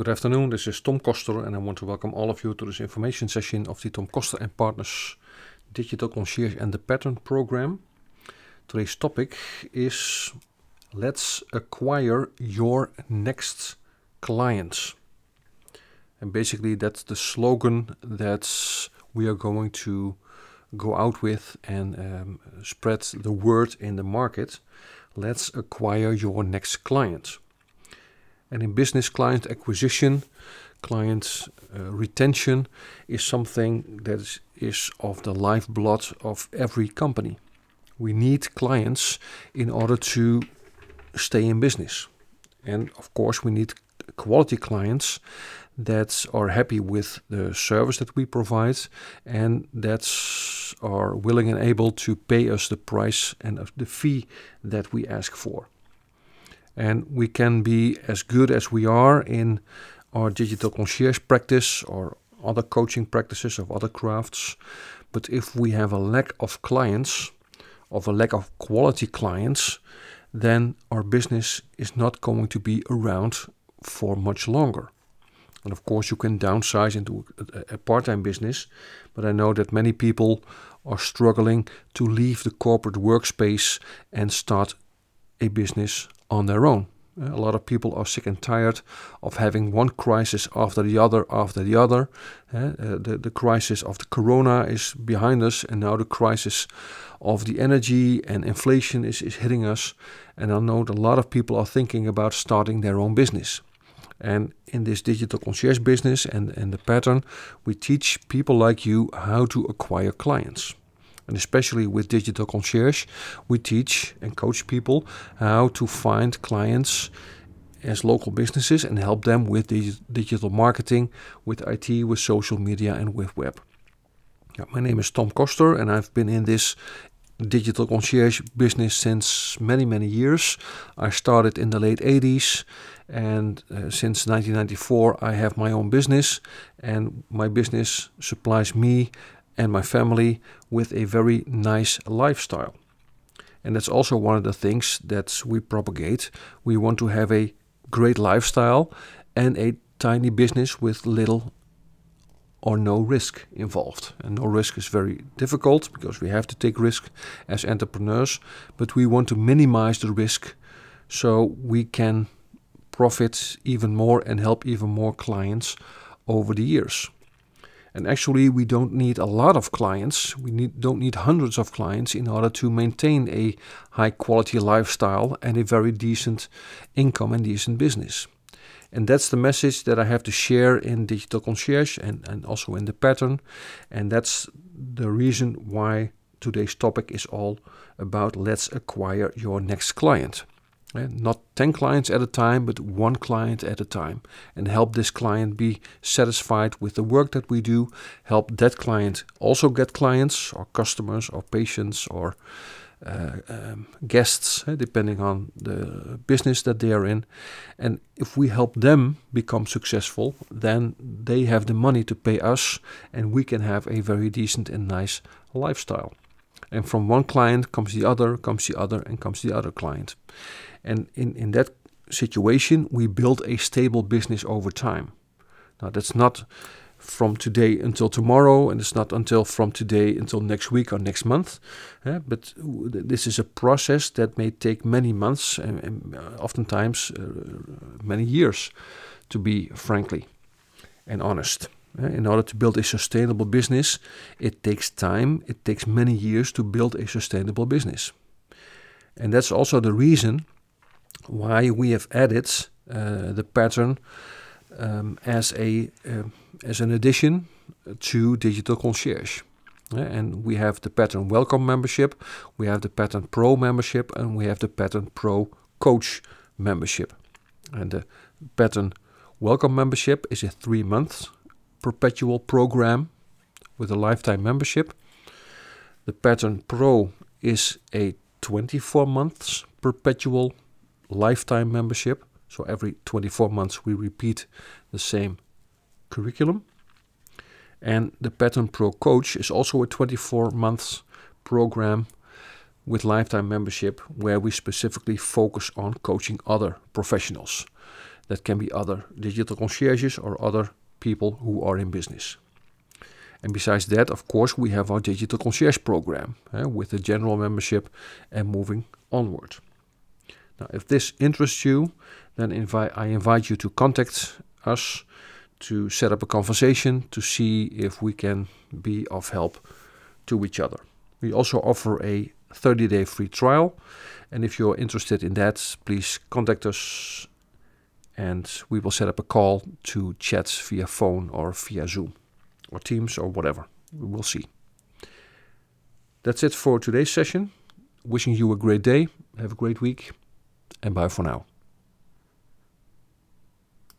Good afternoon, this is Tom Koster, and I want to welcome all of you to this information session of the Tom Koster and Partners Digital Concierge and the Pattern program. Today's topic is Let's acquire your next clients. And basically, that's the slogan that we are going to go out with and um, spread the word in the market. Let's acquire your next client. And in business, client acquisition, client uh, retention is something that is, is of the lifeblood of every company. We need clients in order to stay in business. And of course, we need quality clients that are happy with the service that we provide and that are willing and able to pay us the price and the fee that we ask for and we can be as good as we are in our digital concierge practice or other coaching practices of other crafts. But if we have a lack of clients, of a lack of quality clients, then our business is not going to be around for much longer. And of course, you can downsize into a, part time business, but I know that many people are struggling to leave the corporate workspace and start a business on their own. A lot of people are sick and tired of having one crisis after the other after the other. Uh, the, the crisis of the corona is behind us, and now the crisis of the energy and inflation is, is hitting us. And I know that a lot of people are thinking about starting their own business. And in this digital concierge business and, and the pattern, we teach people like you how to acquire clients and especially with digital concierge, we teach and coach people how to find clients as local businesses and help them with digital marketing, with IT, with social media, and with web. Yeah, my name is Tom Koster, and I've been in this digital concierge business since many, many years. I started in the late 80s, and uh, since 1994, I have my own business, and my business supplies me and my family with a very nice lifestyle. And that's also one of the things that we propagate. We want to have a great lifestyle and a tiny business with little or no risk involved. And no risk is very difficult because we have to take risk as entrepreneurs, but we want to minimize the risk so we can profit even more and help even more clients over the years. And actually, we don't need a lot of clients. We need, don't need hundreds of clients in order to maintain a high quality lifestyle and a very decent income and decent business. And that's the message that I have to share in Digital Concierge and, and also in the pattern. And that's the reason why today's topic is all about let's acquire your next client. Uh, not 10 clients at a time, but one client at a time, and help this client be satisfied with the work that we do. Help that client also get clients, or customers, or patients, or uh, um, guests, uh, depending on the business that they are in. And if we help them become successful, then they have the money to pay us, and we can have a very decent and nice lifestyle. And from one client comes the other, comes the other, and comes the other client. And in, in that situation, we build a stable business over time. Now, that's not from today until tomorrow, and it's not until from today until next week or next month. Uh, but this is a process that may take many months and, and uh, oftentimes uh, many years, to be frankly and honest. In order to build a sustainable business, it takes time, it takes many years to build a sustainable business. And that's also the reason why we have added uh, the pattern um, as a uh, as an addition to Digital Concierge. And we have the Pattern Welcome membership, we have the Pattern Pro membership, and we have the Pattern Pro Coach membership. And the Pattern Welcome membership is a three month perpetual program with a lifetime membership. The Pattern Pro is a 24 months perpetual lifetime membership. So every 24 months we repeat the same curriculum. And the Pattern Pro Coach is also a 24 months program with lifetime membership where we specifically focus on coaching other professionals. that can be other digital concierges or other people who are in business. And besides that, of course, we have our digital concierge program uh, with the general membership and moving onward. Now, if this interests you, then invite, I invite you to contact us to set up a conversation to see if we can be of help to each other. We also offer a 30 day free trial. And if you're interested in that, please contact us and we will set up a call to chat via phone or via Zoom or Teams or whatever. We will see. That's it for today's session. Wishing you a great day, have a great week, and bye for now.